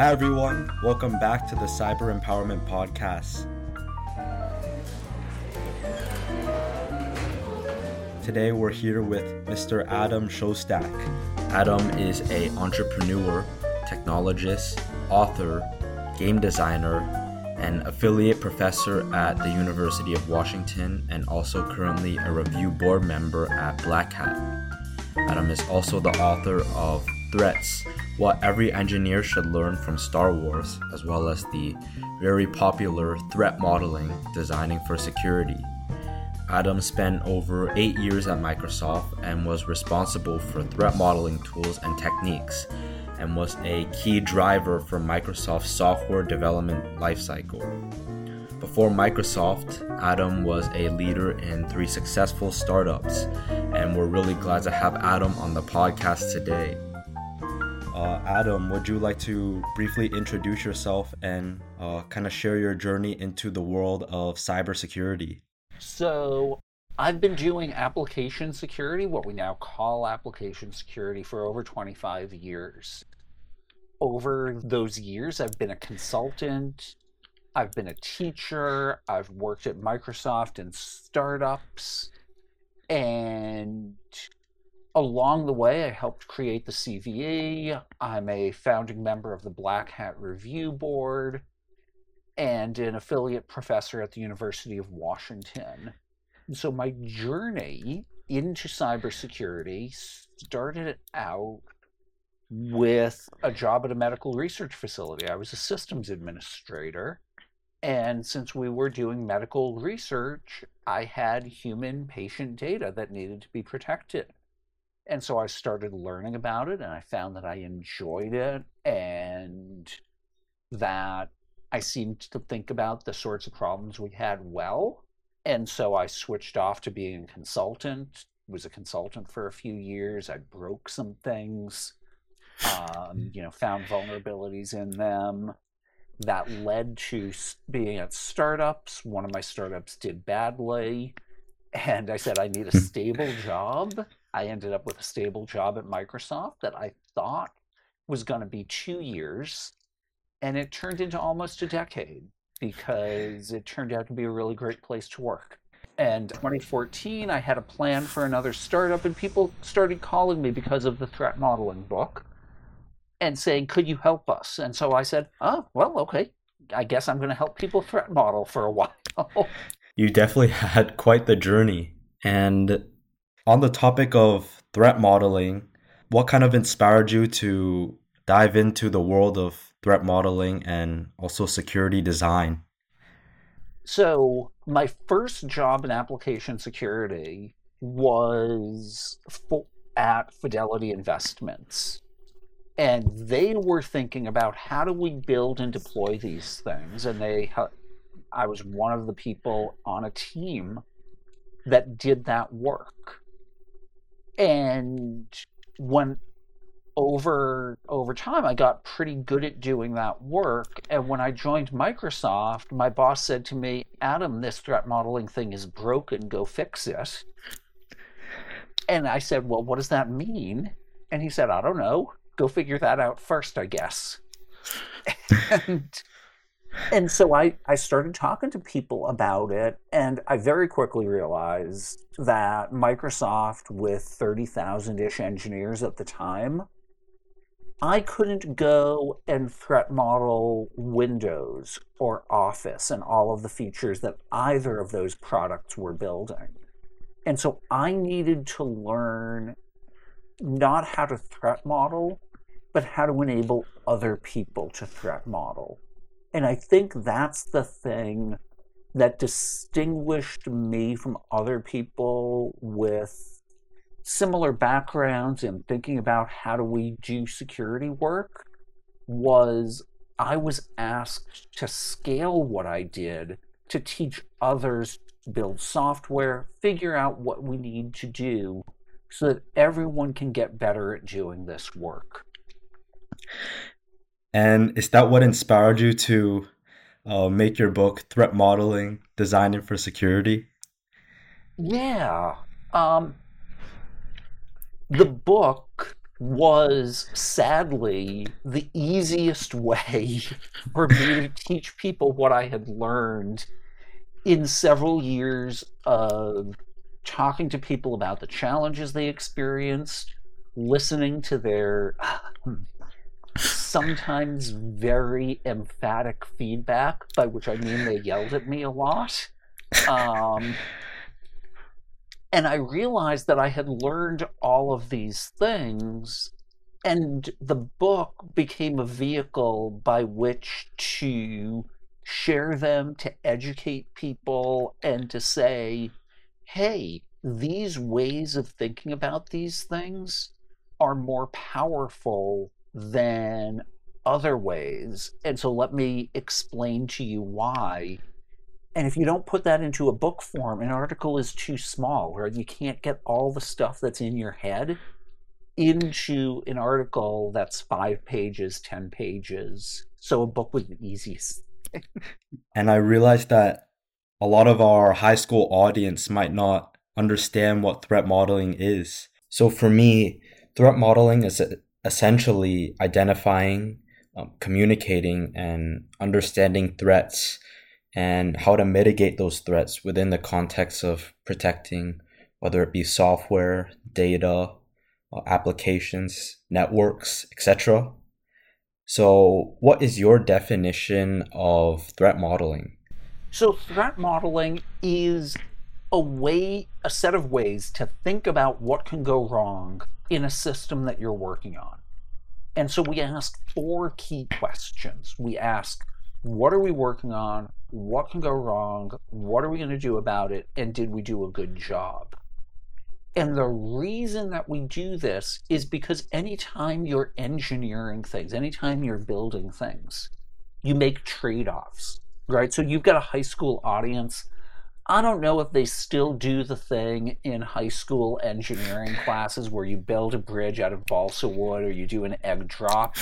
Hi, everyone. Welcome back to the Cyber Empowerment Podcast. Today, we're here with Mr. Adam Shostack. Adam is a entrepreneur, technologist, author, game designer, and affiliate professor at the University of Washington, and also currently a review board member at Black Hat. Adam is also the author of Threats What Every Engineer Should Learn from Star Wars, as well as the very popular Threat Modeling Designing for Security. Adam spent over eight years at Microsoft and was responsible for threat modeling tools and techniques, and was a key driver for Microsoft's software development lifecycle. Before Microsoft, Adam was a leader in three successful startups, and we're really glad to have Adam on the podcast today. Uh, Adam, would you like to briefly introduce yourself and uh, kind of share your journey into the world of cybersecurity? So, I've been doing application security, what we now call application security, for over 25 years. Over those years, I've been a consultant, I've been a teacher, I've worked at Microsoft and startups, and along the way, I helped create the CVE. I'm a founding member of the Black Hat Review Board and an affiliate professor at the University of Washington. And so my journey into cybersecurity started out with a job at a medical research facility. I was a systems administrator. And since we were doing medical research, I had human patient data that needed to be protected. And so I started learning about it and I found that I enjoyed it and that I seemed to think about the sorts of problems we had well. And so I switched off to being a consultant, was a consultant for a few years. I broke some things, um, you know, found vulnerabilities in them. That led to being at startups. One of my startups did badly. And I said, I need a stable job. I ended up with a stable job at Microsoft that I thought was going to be two years. And it turned into almost a decade because it turned out to be a really great place to work. And 2014, I had a plan for another startup, and people started calling me because of the threat modeling book and saying, Could you help us? And so I said, Oh, well, okay. I guess I'm going to help people threat model for a while. you definitely had quite the journey. And on the topic of threat modeling, what kind of inspired you to dive into the world of threat modeling and also security design? So, my first job in application security was at Fidelity Investments. And they were thinking about how do we build and deploy these things. And they, I was one of the people on a team that did that work. And when over over time I got pretty good at doing that work and when I joined Microsoft my boss said to me Adam this threat modeling thing is broken go fix it. And I said well what does that mean? And he said I don't know. Go figure that out first I guess. And and so I, I started talking to people about it, and I very quickly realized that Microsoft, with 30,000 ish engineers at the time, I couldn't go and threat model Windows or Office and all of the features that either of those products were building. And so I needed to learn not how to threat model, but how to enable other people to threat model. And I think that's the thing that distinguished me from other people with similar backgrounds in thinking about how do we do security work was I was asked to scale what I did to teach others to build software, figure out what we need to do so that everyone can get better at doing this work. And is that what inspired you to uh, make your book, Threat Modeling Designing for Security? Yeah. Um, the book was sadly the easiest way for me to teach people what I had learned in several years of talking to people about the challenges they experienced, listening to their sometimes very emphatic feedback, by which I mean they yelled at me a lot. Um, and I realized that I had learned all of these things, and the book became a vehicle by which to share them, to educate people, and to say, hey, these ways of thinking about these things are more powerful than other ways. And so let me explain to you why and if you don't put that into a book form, an article is too small, or you can't get all the stuff that's in your head into an article that's five pages, 10 pages. So a book was the easiest. and I realized that a lot of our high school audience might not understand what threat modeling is. So for me, threat modeling is essentially identifying, um, communicating, and understanding threats and how to mitigate those threats within the context of protecting whether it be software, data, uh, applications, networks, etc. So, what is your definition of threat modeling? So, threat modeling is a way, a set of ways to think about what can go wrong in a system that you're working on. And so, we ask four key questions. We ask, what are we working on? What can go wrong? What are we going to do about it? And did we do a good job? And the reason that we do this is because anytime you're engineering things, anytime you're building things, you make trade offs, right? So you've got a high school audience. I don't know if they still do the thing in high school engineering classes where you build a bridge out of balsa wood or you do an egg drop,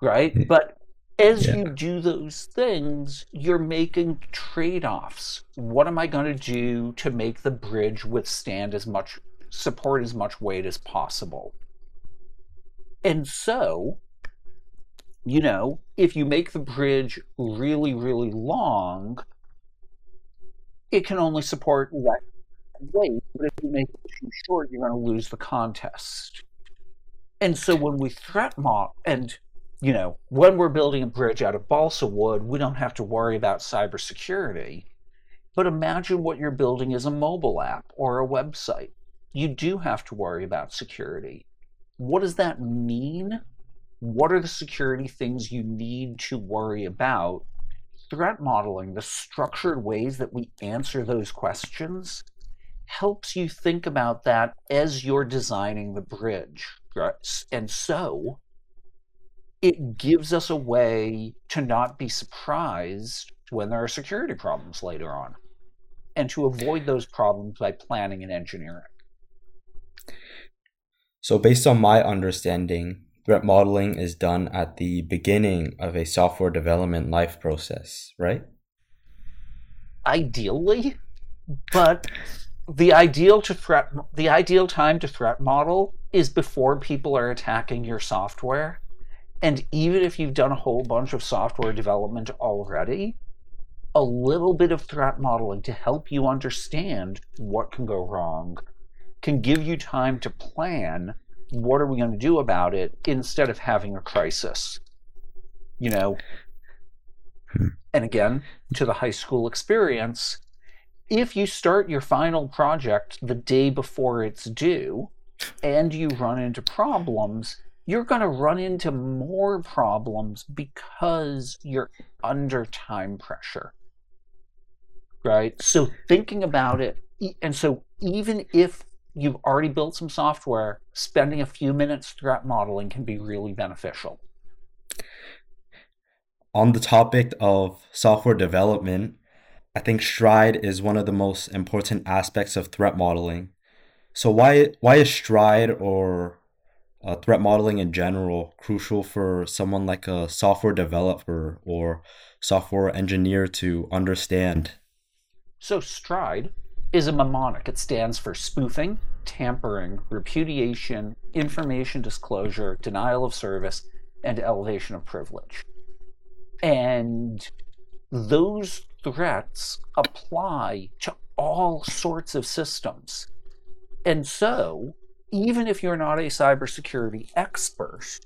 right? But as yeah. you do those things, you're making trade offs. What am I going to do to make the bridge withstand as much support as much weight as possible? And so, you know, if you make the bridge really, really long, it can only support that weight. But if you make it too short, you're going to lose the contest. And so when we threat mock and you know, when we're building a bridge out of balsa wood, we don't have to worry about cybersecurity. But imagine what you're building is a mobile app or a website. You do have to worry about security. What does that mean? What are the security things you need to worry about? Threat modeling, the structured ways that we answer those questions, helps you think about that as you're designing the bridge. And so, it gives us a way to not be surprised when there are security problems later on and to avoid those problems by planning and engineering. So, based on my understanding, threat modeling is done at the beginning of a software development life process, right? Ideally, but the ideal to threat the ideal time to threat model is before people are attacking your software and even if you've done a whole bunch of software development already, a little bit of threat modeling to help you understand what can go wrong can give you time to plan what are we going to do about it instead of having a crisis. You know, hmm. and again, to the high school experience, if you start your final project the day before it's due and you run into problems, you're going to run into more problems because you're under time pressure. Right? So thinking about it, and so even if you've already built some software, spending a few minutes threat modeling can be really beneficial. On the topic of software development, I think Stride is one of the most important aspects of threat modeling. So why why is Stride or uh, threat modeling in general crucial for someone like a software developer or software engineer to understand? So, STRIDE is a mnemonic. It stands for spoofing, tampering, repudiation, information disclosure, denial of service, and elevation of privilege. And those threats apply to all sorts of systems. And so, even if you're not a cybersecurity expert,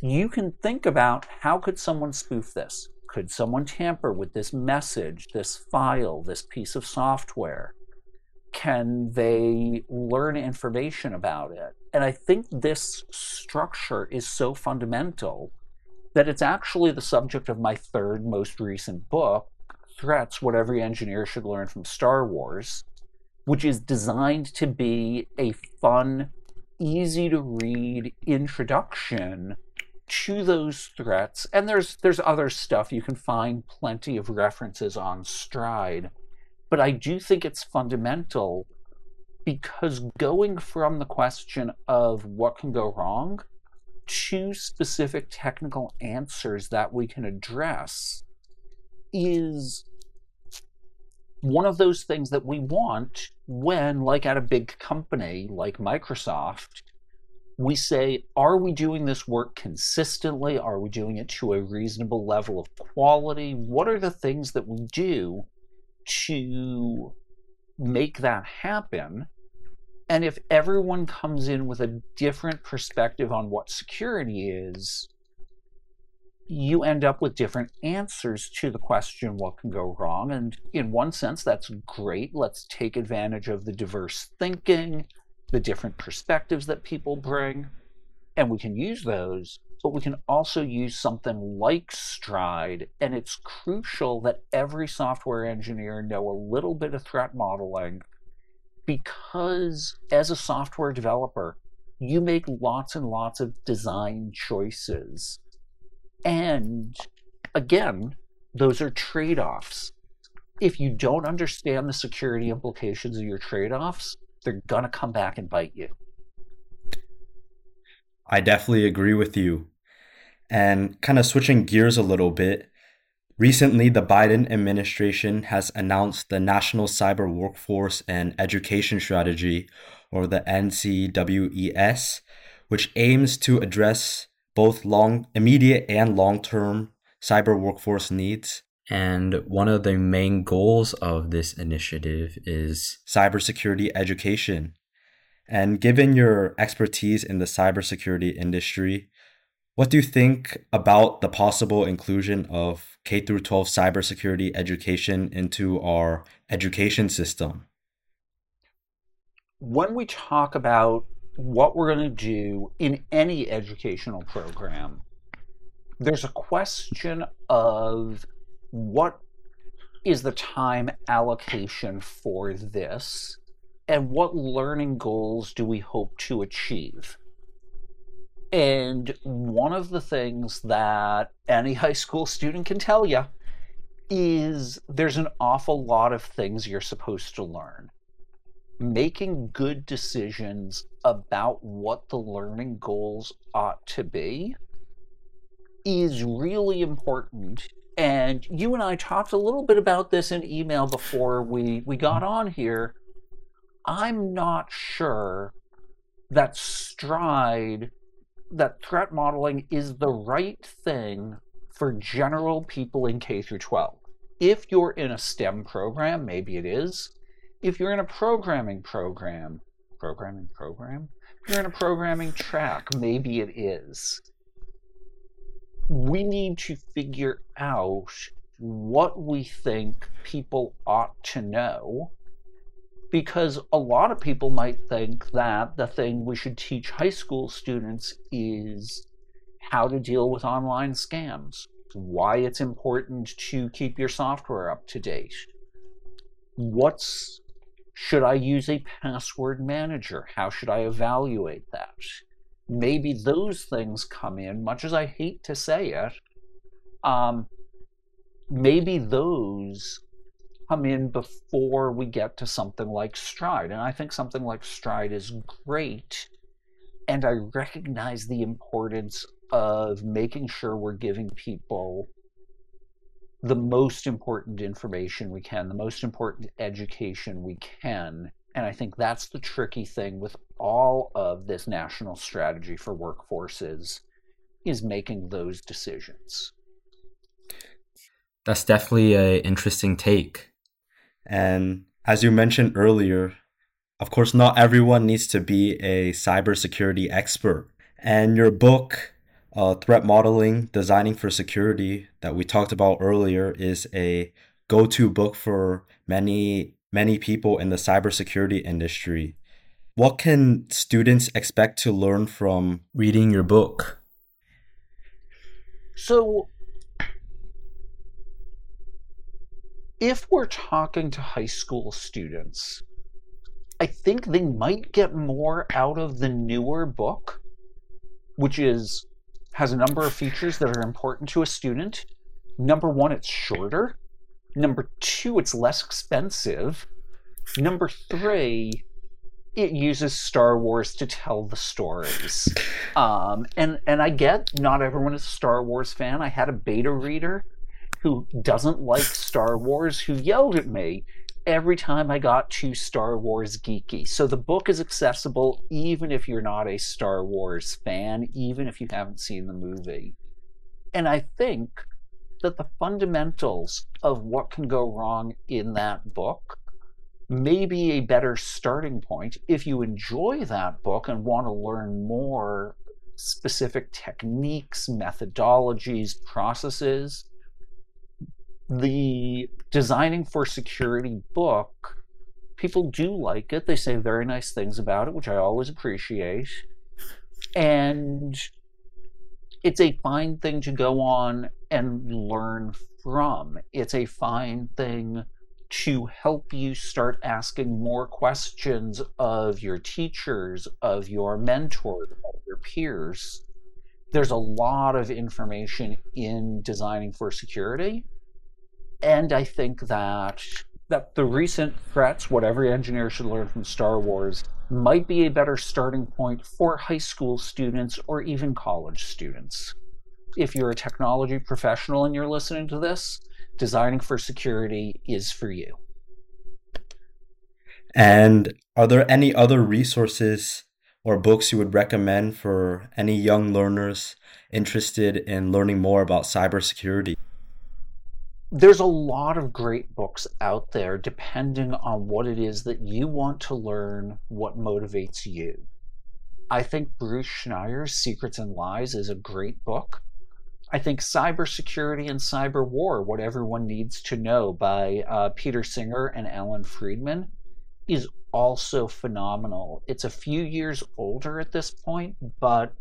you can think about how could someone spoof this? Could someone tamper with this message, this file, this piece of software? Can they learn information about it? And I think this structure is so fundamental that it's actually the subject of my third most recent book, Threats What Every Engineer Should Learn from Star Wars, which is designed to be a fun, easy to read introduction to those threats. And there's there's other stuff. You can find plenty of references on Stride. But I do think it's fundamental because going from the question of what can go wrong to specific technical answers that we can address is one of those things that we want when, like at a big company like Microsoft, we say, are we doing this work consistently? Are we doing it to a reasonable level of quality? What are the things that we do to make that happen? And if everyone comes in with a different perspective on what security is, you end up with different answers to the question what can go wrong. And in one sense, that's great. Let's take advantage of the diverse thinking, the different perspectives that people bring, and we can use those. But we can also use something like Stride, and it's crucial that every software engineer know a little bit of threat modeling because as a software developer, you make lots and lots of design choices and again, those are trade offs. If you don't understand the security implications of your trade offs, they're going to come back and bite you. I definitely agree with you. And kind of switching gears a little bit, recently the Biden administration has announced the National Cyber Workforce and Education Strategy, or the NCWES, which aims to address both long, immediate and long term cyber workforce needs. And one of the main goals of this initiative is cybersecurity education. And given your expertise in the cybersecurity industry, what do you think about the possible inclusion of K through 12 cybersecurity education into our education system? When we talk about what we're going to do in any educational program, there's a question of what is the time allocation for this and what learning goals do we hope to achieve? And one of the things that any high school student can tell you is there's an awful lot of things you're supposed to learn making good decisions about what the learning goals ought to be is really important. And you and I talked a little bit about this in email before we, we got on here. I'm not sure that stride, that threat modeling is the right thing for general people in K through 12. If you're in a STEM program, maybe it is if you're in a programming program, programming program, if you're in a programming track, maybe it is. We need to figure out what we think people ought to know because a lot of people might think that the thing we should teach high school students is how to deal with online scams, why it's important to keep your software up to date, what's should I use a password manager? How should I evaluate that? Maybe those things come in, much as I hate to say it. Um, maybe those come in before we get to something like Stride. And I think something like Stride is great. And I recognize the importance of making sure we're giving people the most important information we can, the most important education we can And I think that's the tricky thing with all of this national strategy for workforces is making those decisions. That's definitely an interesting take. And as you mentioned earlier, of course, not everyone needs to be a cybersecurity expert. And your book, uh, Threat Modeling Designing for Security, that we talked about earlier, is a go to book for many, many people in the cybersecurity industry. What can students expect to learn from reading your book? So, if we're talking to high school students, I think they might get more out of the newer book, which is has a number of features that are important to a student. Number one, it's shorter. Number two, it's less expensive. Number three, it uses Star Wars to tell the stories. Um, and and I get not everyone is a Star Wars fan. I had a beta reader who doesn't like Star Wars who yelled at me every time I got too Star Wars geeky. So the book is accessible even if you're not a Star Wars fan, even if you haven't seen the movie. And I think that the fundamentals of what can go wrong in that book may be a better starting point if you enjoy that book and want to learn more specific techniques, methodologies, processes the Designing for Security book, people do like it. They say very nice things about it, which I always appreciate. And it's a fine thing to go on and learn from. It's a fine thing to help you start asking more questions of your teachers, of your mentors, of your peers. There's a lot of information in designing for security and I think that that the recent threats, what every engineer should learn from Star Wars, might be a better starting point for high school students or even college students. If you're a technology professional and you're listening to this, designing for security is for you. And are there any other resources or books you would recommend for any young learners interested in learning more about cybersecurity? There's a lot of great books out there depending on what it is that you want to learn, what motivates you. I think Bruce Schneier's Secrets and Lies is a great book. I think Cybersecurity and Cyber War, What Everyone Needs to Know by uh, Peter Singer and Alan Friedman, is also phenomenal. It's a few years older at this point, but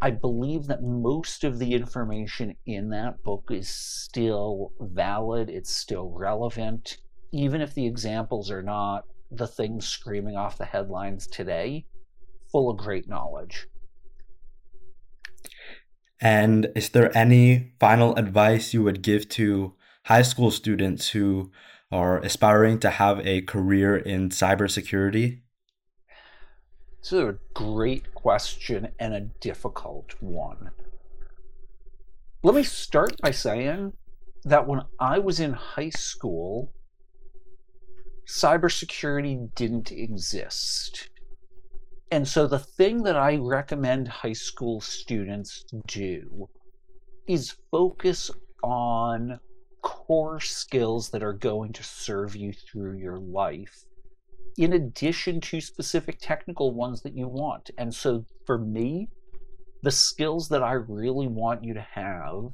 I believe that most of the information in that book is still valid, it's still relevant, even if the examples are not the things screaming off the headlines today, full of great knowledge. And is there any final advice you would give to high school students who are aspiring to have a career in cybersecurity? This is a great question and a difficult one. Let me start by saying that when I was in high school, cybersecurity didn't exist. And so the thing that I recommend high school students do is focus on core skills that are going to serve you through your life in addition to specific technical ones that you want. And so for me, the skills that I really want you to have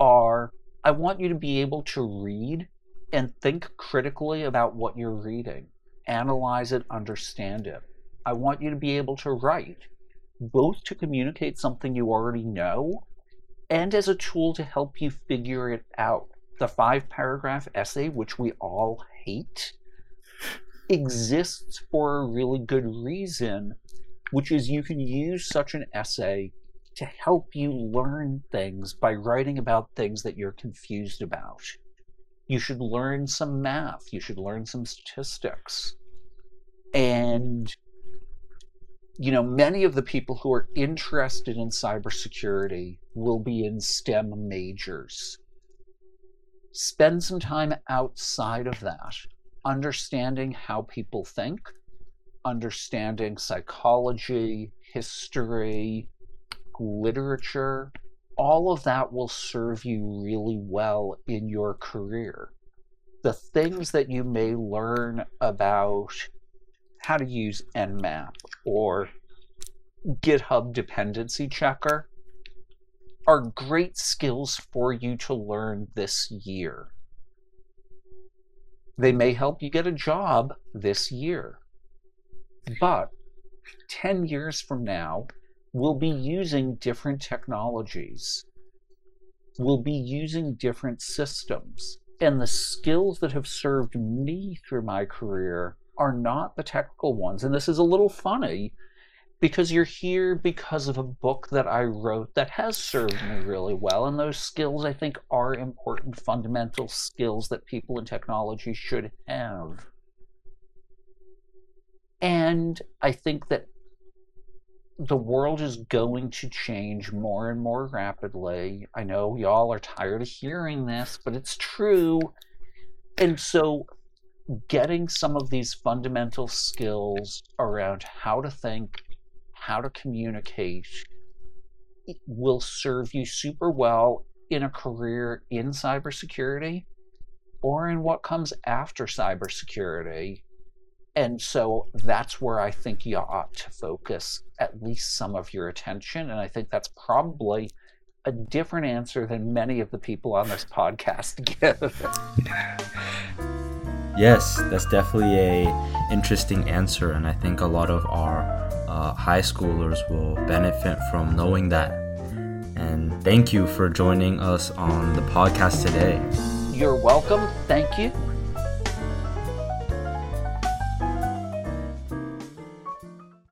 are I want you to be able to read and think critically about what you're reading, analyze it, understand it. I want you to be able to write, both to communicate something you already know and as a tool to help you figure it out. The five paragraph essay, which we all hate, exists for a really good reason, which is you can use such an essay to help you learn things by writing about things that you're confused about. You should learn some math, you should learn some statistics. And you know, many of the people who are interested in cybersecurity will be in STEM majors. Spend some time outside of that understanding how people think, understanding psychology, history, literature, all of that will serve you really well in your career. The things that you may learn about how to use Nmap or GitHub dependency checker are great skills for you to learn this year. They may help you get a job this year. But 10 years from now, we'll be using different technologies. We'll be using different systems. And the skills that have served me through my career are not the technical ones. And this is a little funny because you're here because of a book that I wrote that has served me really well. And those skills, I think, are important fundamental skills that people in technology should have. And I think that the world is going to change more and more rapidly. I know y'all are tired of hearing this, but it's true. And so, getting some of these fundamental skills around how to think, how to communicate will serve you super well in a career in cybersecurity or in what comes after cybersecurity. And so that's where I think you ought to focus at least some of your attention. And I think that's probably a different answer than many of the people on this podcast give. yes, that's definitely a interesting answer, and I think a lot of our uh, high schoolers will benefit from knowing that. And thank you for joining us on the podcast today. You're welcome. Thank you.